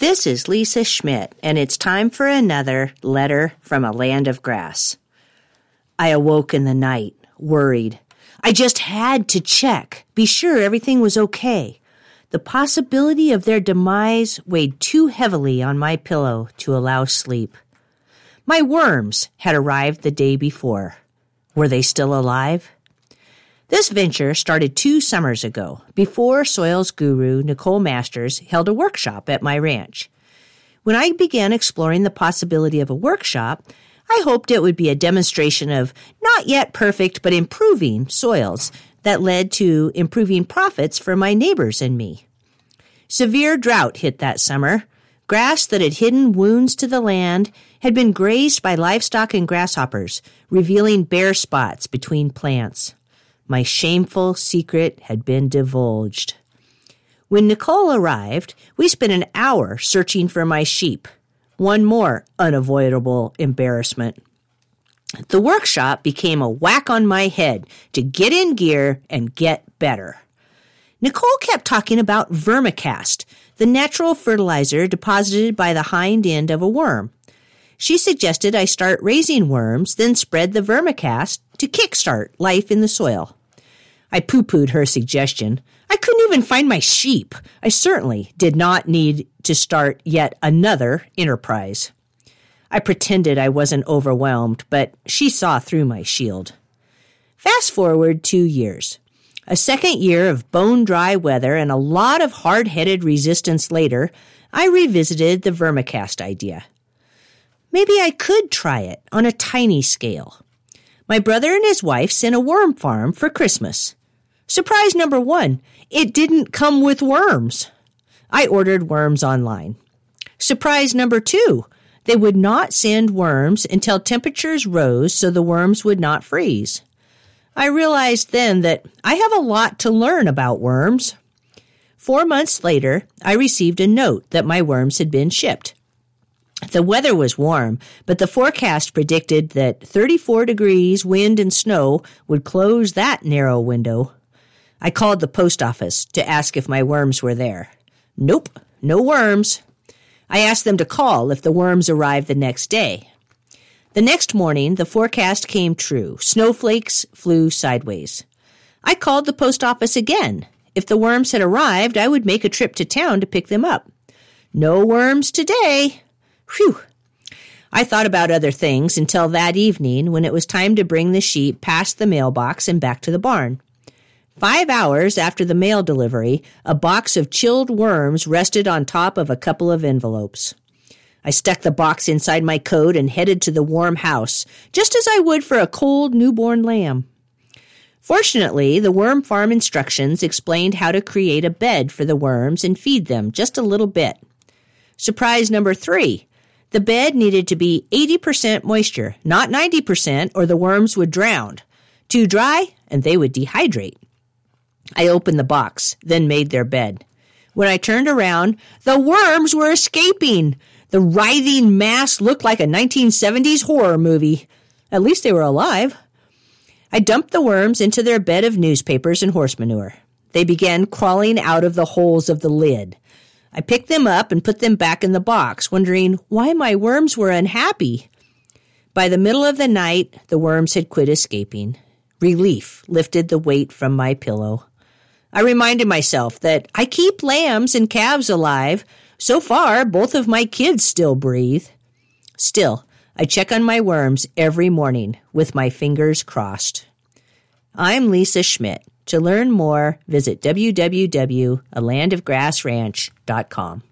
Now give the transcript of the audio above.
This is Lisa Schmidt, and it's time for another letter from a land of grass. I awoke in the night, worried. I just had to check, be sure everything was okay. The possibility of their demise weighed too heavily on my pillow to allow sleep. My worms had arrived the day before. Were they still alive? This venture started two summers ago, before soils guru Nicole Masters held a workshop at my ranch. When I began exploring the possibility of a workshop, I hoped it would be a demonstration of not yet perfect but improving soils that led to improving profits for my neighbors and me. Severe drought hit that summer. Grass that had hidden wounds to the land had been grazed by livestock and grasshoppers, revealing bare spots between plants. My shameful secret had been divulged. When Nicole arrived, we spent an hour searching for my sheep. One more unavoidable embarrassment. The workshop became a whack on my head to get in gear and get better. Nicole kept talking about vermicast, the natural fertilizer deposited by the hind end of a worm. She suggested I start raising worms, then spread the vermicast to kickstart life in the soil. I poo pooed her suggestion. I couldn't even find my sheep. I certainly did not need to start yet another enterprise. I pretended I wasn't overwhelmed, but she saw through my shield. Fast forward two years. A second year of bone dry weather and a lot of hard headed resistance later, I revisited the vermicast idea. Maybe I could try it on a tiny scale. My brother and his wife sent a worm farm for Christmas. Surprise number one, it didn't come with worms. I ordered worms online. Surprise number two, they would not send worms until temperatures rose so the worms would not freeze. I realized then that I have a lot to learn about worms. Four months later, I received a note that my worms had been shipped. The weather was warm, but the forecast predicted that 34 degrees, wind, and snow would close that narrow window. I called the post office to ask if my worms were there. Nope, no worms. I asked them to call if the worms arrived the next day. The next morning, the forecast came true. Snowflakes flew sideways. I called the post office again. If the worms had arrived, I would make a trip to town to pick them up. No worms today. Whew. I thought about other things until that evening when it was time to bring the sheep past the mailbox and back to the barn. Five hours after the mail delivery, a box of chilled worms rested on top of a couple of envelopes. I stuck the box inside my coat and headed to the warm house, just as I would for a cold newborn lamb. Fortunately, the worm farm instructions explained how to create a bed for the worms and feed them just a little bit. Surprise number three. The bed needed to be 80% moisture, not 90%, or the worms would drown. Too dry, and they would dehydrate. I opened the box, then made their bed. When I turned around, the worms were escaping. The writhing mass looked like a 1970s horror movie. At least they were alive. I dumped the worms into their bed of newspapers and horse manure. They began crawling out of the holes of the lid. I picked them up and put them back in the box, wondering why my worms were unhappy. By the middle of the night, the worms had quit escaping. Relief lifted the weight from my pillow. I reminded myself that I keep lambs and calves alive. So far, both of my kids still breathe. Still, I check on my worms every morning with my fingers crossed. I'm Lisa Schmidt. To learn more, visit www.alandofgrassranch.com.